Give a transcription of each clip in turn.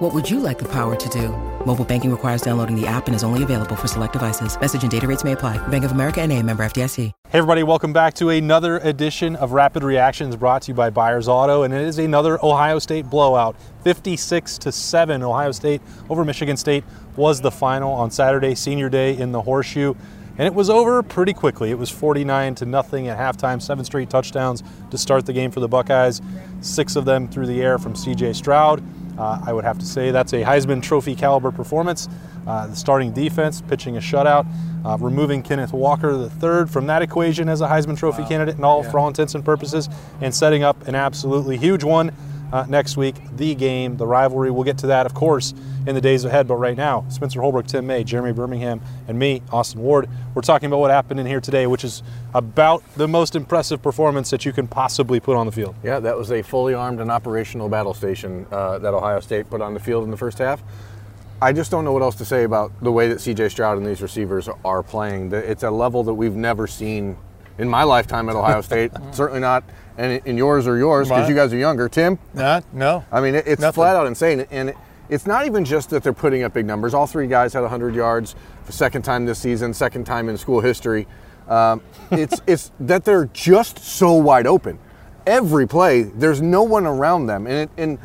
What would you like the power to do? Mobile banking requires downloading the app and is only available for select devices. Message and data rates may apply. Bank of America and a member FDIC. Hey everybody, welcome back to another edition of Rapid Reactions brought to you by Byers Auto, and it is another Ohio State blowout. 56 to 7 Ohio State over Michigan State was the final on Saturday, senior day in the Horseshoe. And it was over pretty quickly. It was 49 to nothing at halftime, seven straight touchdowns to start the game for the Buckeyes, six of them through the air from CJ Stroud. Uh, I would have to say that's a Heisman Trophy caliber performance. Uh, the starting defense pitching a shutout, uh, removing Kenneth Walker III from that equation as a Heisman Trophy wow. candidate and all yeah. for all intents and purposes, and setting up an absolutely huge one uh, next week. The game, the rivalry. We'll get to that, of course, in the days ahead. But right now, Spencer Holbrook, Tim May, Jeremy Birmingham, and me, Austin Ward, we're talking about what happened in here today, which is about the most impressive performance that you can possibly put on the field. Yeah, that was a fully armed and operational battle station uh, that Ohio State put on the field in the first half. I just don't know what else to say about the way that CJ Stroud and these receivers are playing. It's a level that we've never seen in my lifetime at Ohio State. Certainly not and in yours are yours because you guys are younger. Tim? Nah, no. I mean, it's Nothing. flat out insane. And it's not even just that they're putting up big numbers. All three guys had 100 yards for second time this season, second time in school history. Um, it's, it's that they're just so wide open. Every play, there's no one around them. And, it, and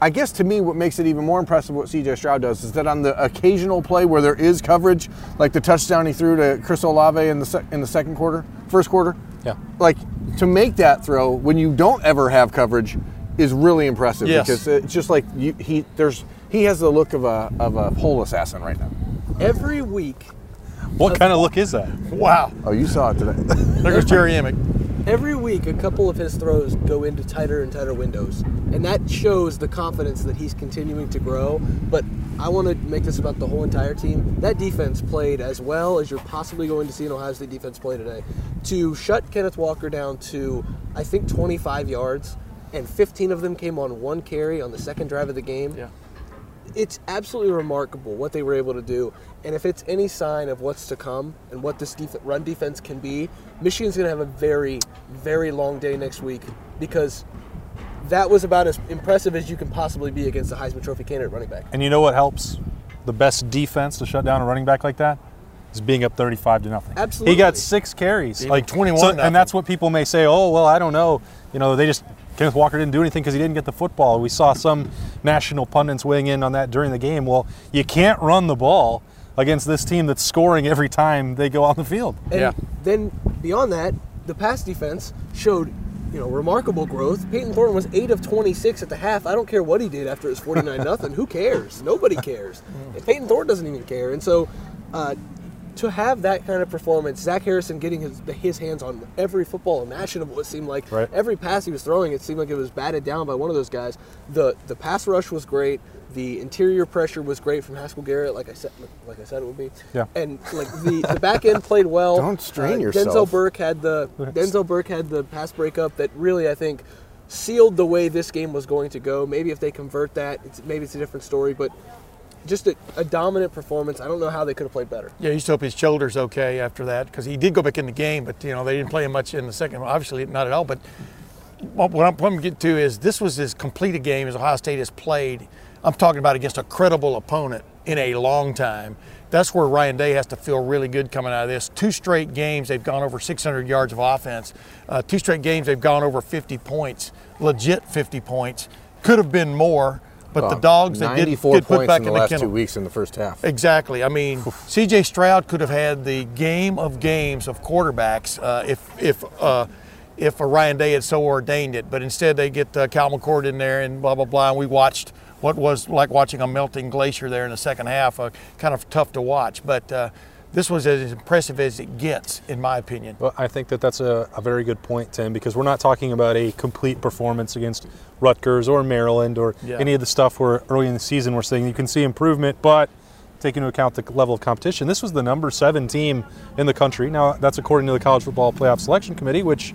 I guess to me, what makes it even more impressive what CJ Stroud does is that on the occasional play where there is coverage, like the touchdown he threw to Chris Olave in the, in the second quarter, first quarter, yeah. like to make that throw when you don't ever have coverage is really impressive yes. because it's just like you, he there's he has the look of a of a pole assassin right now. Every week. What kind of look is that? Wow. Oh, you saw it today. there goes Jerry Emick. Every week, a couple of his throws go into tighter and tighter windows, and that shows the confidence that he's continuing to grow. But I want to make this about the whole entire team. That defense played as well as you're possibly going to see an Ohio State defense play today. To shut Kenneth Walker down to, I think, 25 yards, and 15 of them came on one carry on the second drive of the game. Yeah it's absolutely remarkable what they were able to do. And if it's any sign of what's to come and what this def- run defense can be, Michigan's going to have a very, very long day next week because that was about as impressive as you can possibly be against a Heisman Trophy candidate running back. And you know what helps the best defense to shut down a running back like that? Is being up 35 to nothing. Absolutely. He got six carries. Even like 21 so, And that's what people may say, oh, well, I don't know. You know, they just Kenneth Walker didn't do anything because he didn't get the football. We saw some national pundits weighing in on that during the game. Well, you can't run the ball against this team that's scoring every time they go on the field. And yeah. then beyond that, the pass defense showed you know, remarkable growth. Payton Thorne was eight of 26 at the half. I don't care what he did after his 49 nothing. Who cares? Nobody cares. Payton Thorne doesn't even care. And so, uh, to have that kind of performance, Zach Harrison getting his his hands on every football imaginable, it seemed like right. every pass he was throwing, it seemed like it was batted down by one of those guys. The the pass rush was great. The interior pressure was great from Haskell Garrett, like I said, like I said it would be. Yeah. And like the, the back end played well. Don't strain uh, yourself. Denzel Burke had the Denzel Burke had the pass breakup that really I think sealed the way this game was going to go. Maybe if they convert that, it's, maybe it's a different story. But just a, a, dominant performance. I don't know how they could have played better. Yeah, you just hope his shoulder's okay after that because he did go back in the game, but you know they didn't play him much in the second. Obviously, not at all. But what I'm, going to get to is this was as complete a game as Ohio State has played. I'm talking about against a credible opponent in a long time. That's where Ryan Day has to feel really good coming out of this. Two straight games they've gone over 600 yards of offense. Uh, two straight games they've gone over 50 points, legit 50 points. Could have been more. But the dogs that did get put back in the, the last kennel. two weeks in the first half. Exactly. I mean, C.J. Stroud could have had the game of games of quarterbacks uh, if if uh, if Ryan Day had so ordained it. But instead, they get uh, Kyle McCord in there and blah blah blah. And we watched what was like watching a melting glacier there in the second half. Uh, kind of tough to watch, but uh, this was as impressive as it gets, in my opinion. Well, I think that that's a, a, very good point, Tim, because we're not talking about a complete performance against Rutgers or Maryland or yeah. any of the stuff where early in the season we're saying you can see improvement, but take into account the level of competition. This was the number seven team in the country. Now, that's according to the College Football Playoff Selection Committee, which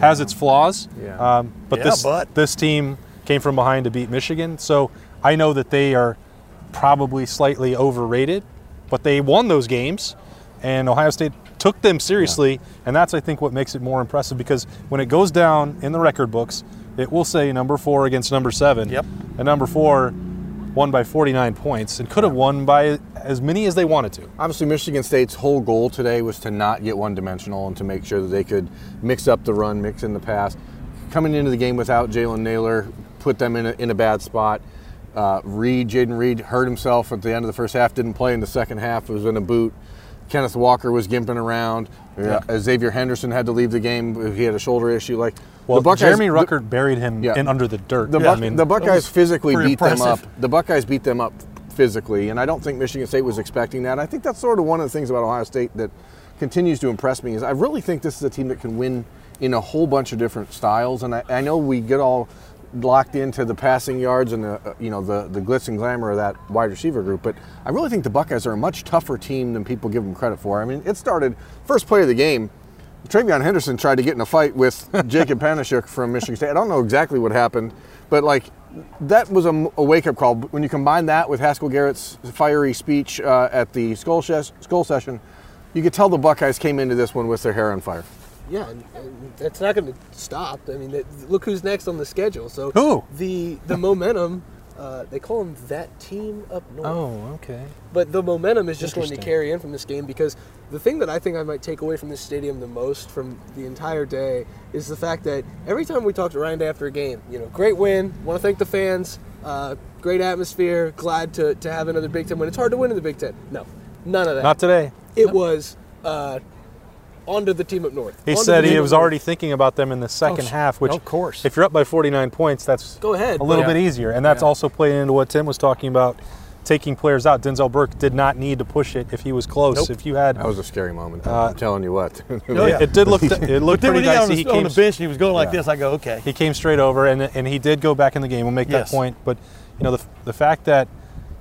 has its flaws. Yeah. Um, but Yeah, this but- this team came from behind to beat Michigan, so I know that they are probably slightly overrated, but they won those games, and Ohio State took them seriously, and that's I think what makes it more impressive because when it goes down in the record books, it will say number four against number seven. Yep. And number four won by 49 points and could have won by as many as they wanted to. Obviously, Michigan State's whole goal today was to not get one dimensional and to make sure that they could mix up the run, mix in the pass. Coming into the game without Jalen Nailor put them in a, in a bad spot. Uh, Reed, Jayden Reed hurt himself at the end of the first half, didn't play in the second half, was in a boot. Kenneth Walker was gimping around. Uh, Xavier Henderson had to leave the game. He had a shoulder issue. Like Well, the Buckeyes, Jeremy the- Ruckert buried him Yeah. in under the dirt. the, I mean, the Buckeyes physically beat them up. The Buckeyes beat them up physically, and I don't think Michigan State was expecting that. I think that's sort of one of the things about Ohio State that continues to impress me is I really think this is a team that can win in a whole bunch of different styles. And I, I know we get all locked into the passing yards and the uh, you know the the glitz and glamour of that wide receiver group, but I really think the Buckeyes are a much tougher team than people give them credit for. I mean, it started first play of the game. TreVeyon Henderson tried to get in a fight with Jacob Panasiuk from Michigan State. I don't know exactly what happened, but like that was a, a wake-up call. When you combine that with Haskell Garrett's fiery speech uh, at the ses- skull session, you could tell the Buckeyes came into this one with their hair on fire. Yeah, and, and that's not going to stop. I mean, that, look who's next on the schedule. So Who? the the momentum. Uh, they call them that team up north. oh, okay. But the momentum is just going to carry in from this game because the thing that I think I might take away from this stadium the most from the entire day is the fact that every time we talk to Ryan Day after a game, you know, great win, want to thank the fans, uh, great atmosphere, glad to, to have another Big Ten win. It's hard to win in the Big Ten. No, none of that. Not today. It was uh, onto the team up north. He said he was up north. already thinking about them in the second s- half, which, of course. if you're up by 49 points, that's Go ahead, a little but- bit easier. And that's Yeah. also playing into what Tim was talking about, taking players out. Denzel Burke did not need to push it if he was close. Nope. If you had, That was a scary moment. Uh, I'm telling you what. Oh, yeah. it did look, it But looked then pretty when he on dicey. the, He on the bench and he was going like Yeah. this, I go, okay. he came straight over, and and he did go back in the game. We'll make Yes. that point. But you know the the fact that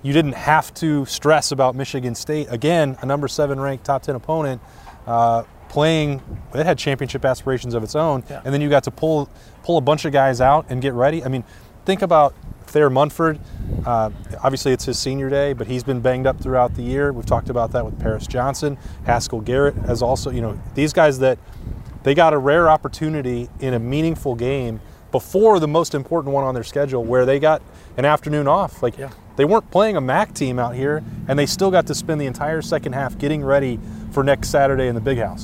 you didn't have to stress about Michigan State again, a number seven ranked top ten opponent. Uh, Playing, it had championship aspirations of its own, Yeah. and then you got to pull pull a bunch of guys out and get ready. I mean, think about Thayer Munford. Uh, obviously, it's his senior day, but he's been banged up throughout the year. We've talked about that with Paris Johnson. Haskell Garrett has also, you know, these guys that they got a rare opportunity in a meaningful game before the most important one on their schedule where they got an afternoon off. Like Yeah. they weren't playing a MAC team out here and they still got to spend the entire second half getting ready for next Saturday in the big house.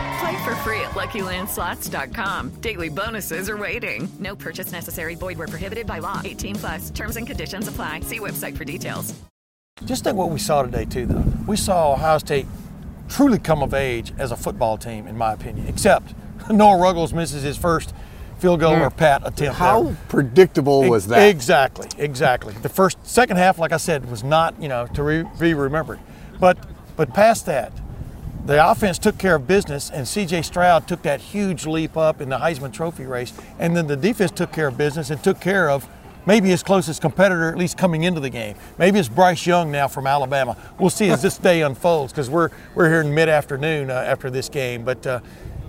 Play for free at LuckyLandSlots.com. Daily bonuses are waiting. No purchase necessary. Void where prohibited by law. 18 plus. Terms and conditions apply. See website for details. Just think what we saw today, too, though. We saw Ohio State truly come of age as a football team, in my opinion, except Noah Ruggles misses his first field goal or hmm. pat attempt. How there. predictable was that? Exactly, exactly. The first, second half, like I said, was not, you know, to re- be remembered. But, but past that, the offense took care of business, and C.J. Stroud took that huge leap up in the Heisman Trophy race, and then the defense took care of business and took care of maybe his closest competitor, at least coming into the game. Maybe it's Bryce Young now from Alabama. We'll see as this day unfolds, because we're we're here in mid-afternoon uh, after this game, but. Uh,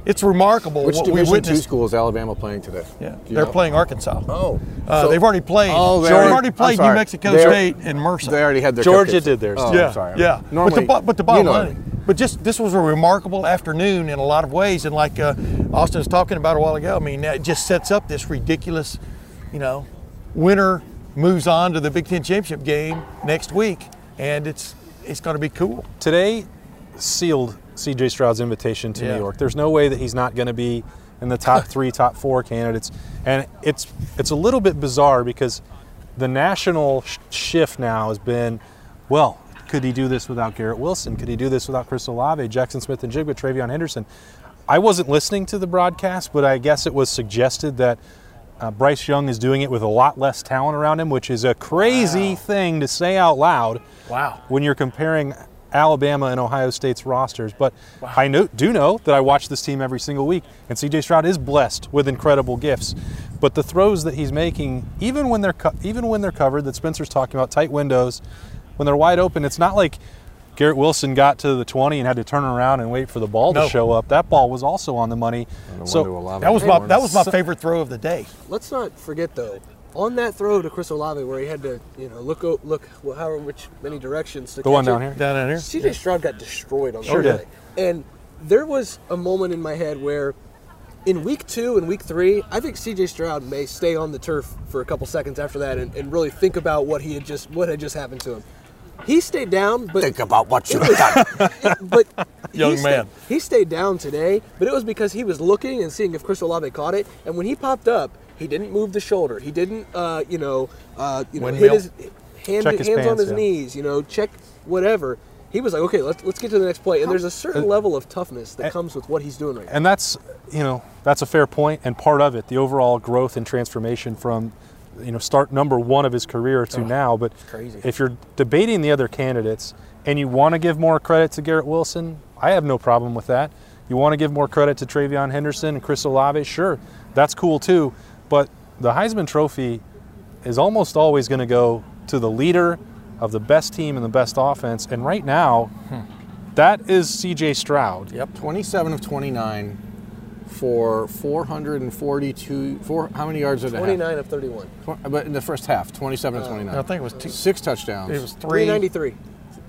it's remarkable Which what we Division two witnessed. school is Alabama playing today? Yeah, they're know? playing Arkansas. Oh, Uh, so- they've already played. Oh, they they've already- already played New. Mexico They- State and Mercer. They already had their Georgia cupcakes. did theirs, Oh, yeah, I'm sorry. yeah. but the but the bottom you know line, but just this was a remarkable afternoon in a lot of ways, and like uh, Austin was talking about a while ago, I mean, that just sets up this ridiculous you know, winner moves on to the Big Ten championship game next week, and it's it's going to be cool. Today sealed C.J. Stroud's invitation to Yeah. New York. There's no way that he's not going to be in the top three, top four candidates, and it's it's a little bit bizarre because the national sh- shift now has been, well, could he do this without Garrett Wilson? Could he do this without Chris Olave, Jackson Smith and Jigba, TreVeyon Henderson? I wasn't listening to the broadcast, but I guess it was suggested that uh, Bryce Young is doing it with a lot less talent around him, which is a crazy thing to say out loud Wow. when you're comparing Alabama and Ohio State's rosters. But I know, do know that I watch this team every single week, and CJ Stroud is blessed with incredible gifts. But the throws that he's making, even when they're even when they're covered, that Spencer's talking about tight windows, when they're wide open, it's not like Garrett Wilson got to the 20 and had to turn around and wait for the ball No. to show up. That ball was also on the money. So That was my that was my favorite throw of the day. Let's not forget though, on that throw to Chris Olave where he had to, you know, look o- look well, however which many directions to The one down it. here? Down in here. CJ Stroud got destroyed on that Sure did. play. And there was a moment in my head where in week two and week three, I think CJ Stroud may stay on the turf for a couple seconds after that and, and really think about what he had just what had just happened to him. He stayed down, but Think about what you it was- it- but Young he stayed- man. he stayed down today, but it was because he was looking and seeing if Chris Olave caught it. And when he popped up, he didn't move the shoulder. He didn't, uh, you know, uh, you know, hit his hand, his hands on his yeah. knees. You know, check whatever. He was like, okay, let's let's get to the next play. And there's a certain level of toughness that comes with what he's doing right now. and that's you know that's a fair point and part of it the overall growth and transformation from you know start number one of his career to now but if you're debating the other candidates and you want to give more credit to garrett wilson i have no problem with that. You want to give more credit to TreVeyon henderson and chris olave sure that's cool too but the heisman trophy is almost always going to go to the leader of the best team and the best offense and right now hmm. that is cj stroud. Yep. 27 of 29 for 442. Four, how many yards did it have? 29 of 31. But in the first half, 27 of uh, 29. I think it was two. Six touchdowns. It was three. 393.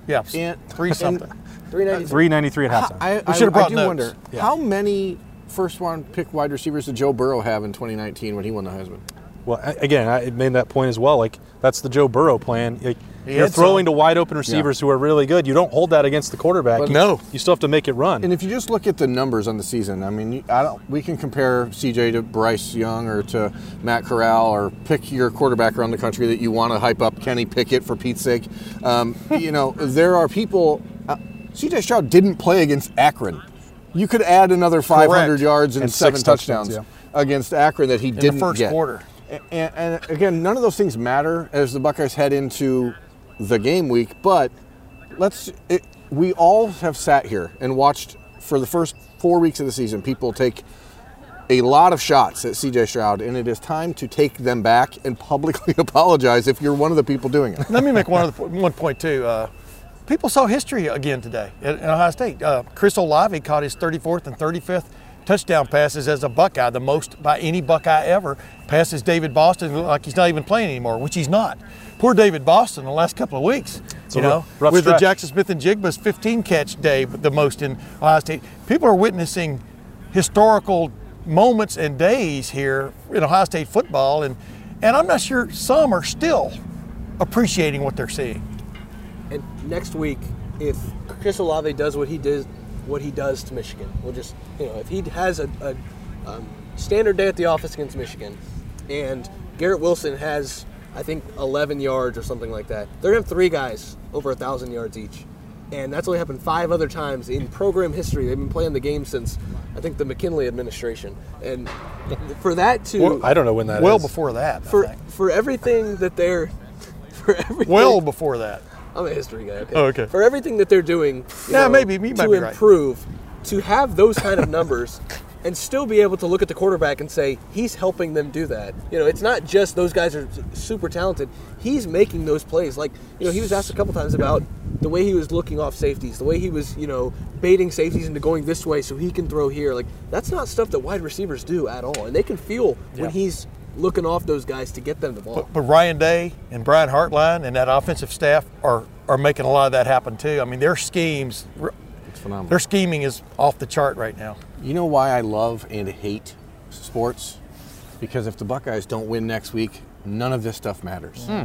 Yeah, And- three and- something. 393. 393 at halftime I, I, should've brought I do notes. wonder Yeah. how many first round pick wide receivers did Joe Burrow have in 2019 when he won the Heisman? Well, again, I made that point as well. Like that's the Joe Burrow plan. Like, He you're throwing some. to wide open receivers who are really good. You don't hold that against the quarterback. But you, no. you still have to make it run. And if you just look at the numbers on the season, I mean, I don't, we can compare CJ to Bryce Young or to Matt Corral or pick your quarterback around the country that you want to hype up, Kenny Pickett for Pete's sake. Um, you know, there are people. Uh, CJ Stroud didn't play against Akron. You could add another 500 Correct. yards and, And seven six touchdowns, touchdowns, against Akron that he the didn't first get. quarter. And, and again, none of those things matter as the Buckeyes head into the game week. But let's. It, we all have sat here and watched for the first four weeks of the season. People take a lot of shots at CJ Stroud, and it is time to take them back and publicly apologize if you're one of the people doing it. Let me make one other one point too. Uh, people saw history again today at Ohio State. Uh, Chris Olave caught his 34th and 35th touchdown passes as a Buckeye, the most by any Buckeye ever. Passes David Boston like he's not even playing anymore, which he's not. Poor David Boston the last couple of weeks. a you know, rough- rough with the. Jaxon Smith-Njigba's 15 catch day, the most in Ohio State. People are witnessing historical moments and days here in Ohio State football, and and I'm not sure some are still appreciating what they're seeing. And next week, if Chris Olave does what he did, what he does to Michigan, we'll just you know if he has a, a um, standard day at the office against Michigan, and Garrett Wilson has I think 11 yards or something like that, they're gonna have three guys over a thousand yards each, and that's only happened five other times in program history. They've been playing the game since I think the McKinley administration, and for that to I don't know when that well before that. For for everything that they're for everything well before that. I'm a history guy. Okay. Oh, okay. For everything that they're doing, Yeah, know, maybe- might to be right. improve, to have those kind of numbers, and still be able to look at the quarterback and say he's helping them do that. You know, it's not just those guys are super talented. He's making those plays. Like you know, he was asked a couple times about the way he was looking off safeties, the way he was you know baiting safeties into going this way so he can throw here. Like that's not stuff that wide receivers do at all, and they can feel Yeah. when he's looking off those guys to get them the ball. But, but Ryan Day and Brian Hartline and that offensive staff are are making a lot of that happen too. I mean, their schemes, It's phenomenal. their scheming is off the chart right now. You know why I love and hate sports? because if the Buckeyes don't win next week, none of this stuff matters. Hmm.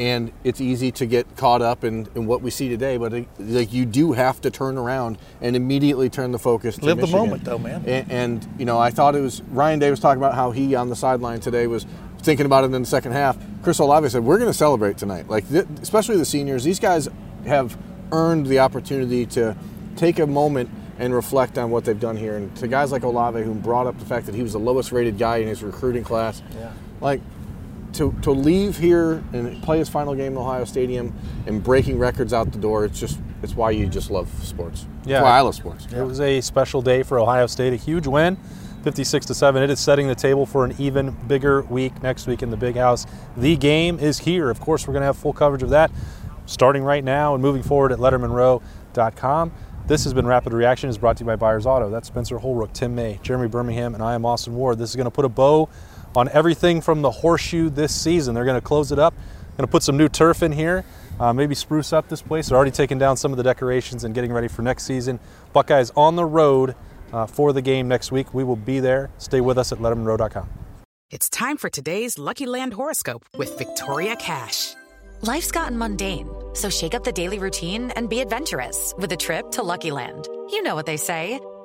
And it's easy to get caught up in, in what we see today, but it, like you do have to turn around and immediately turn the focus to Live the moment, though, man. And, and you know, I thought it was Ryan Day was talking about how he on the sideline today was thinking about it in the second half. Chris Olave said, "We're going to celebrate tonight, like th- especially the seniors. These guys have earned the opportunity to take a moment." And reflect on what they've done here, and to guys like Olave, who brought up the fact that he was the lowest rated guy in his recruiting class, Yeah. like to, to leave here and play his final game in Ohio Stadium and breaking records out the door, it's just it's why you just love sports. Yeah. It's why I love sports. It was a special day for Ohio State, a huge win, 56 to 7. It is setting the table for an even bigger week next week in the Big House. The game is here. Of course, we're going to have full coverage of that starting right now and moving forward at lettermanrow.com. This has been Rapid Reaction is brought to you by Byers Auto. That's Spencer Holbrook, Tim May, Jeremy Birmingham, and I am Austin Ward. This is going to put a bow on everything from the horseshoe this season. They're going to close it up, going to put some new turf in here, uh, maybe spruce up this place. They're already taking down some of the decorations and getting ready for next season. Buckeyes on the road uh, for the game next week. We will be there. Stay with us at lettermanrow.com. It's time for today's Lucky Land horoscope with Victoria Cash. Life's gotten mundane, so shake up the daily routine and be adventurous with a trip to Lucky Land. You know what they say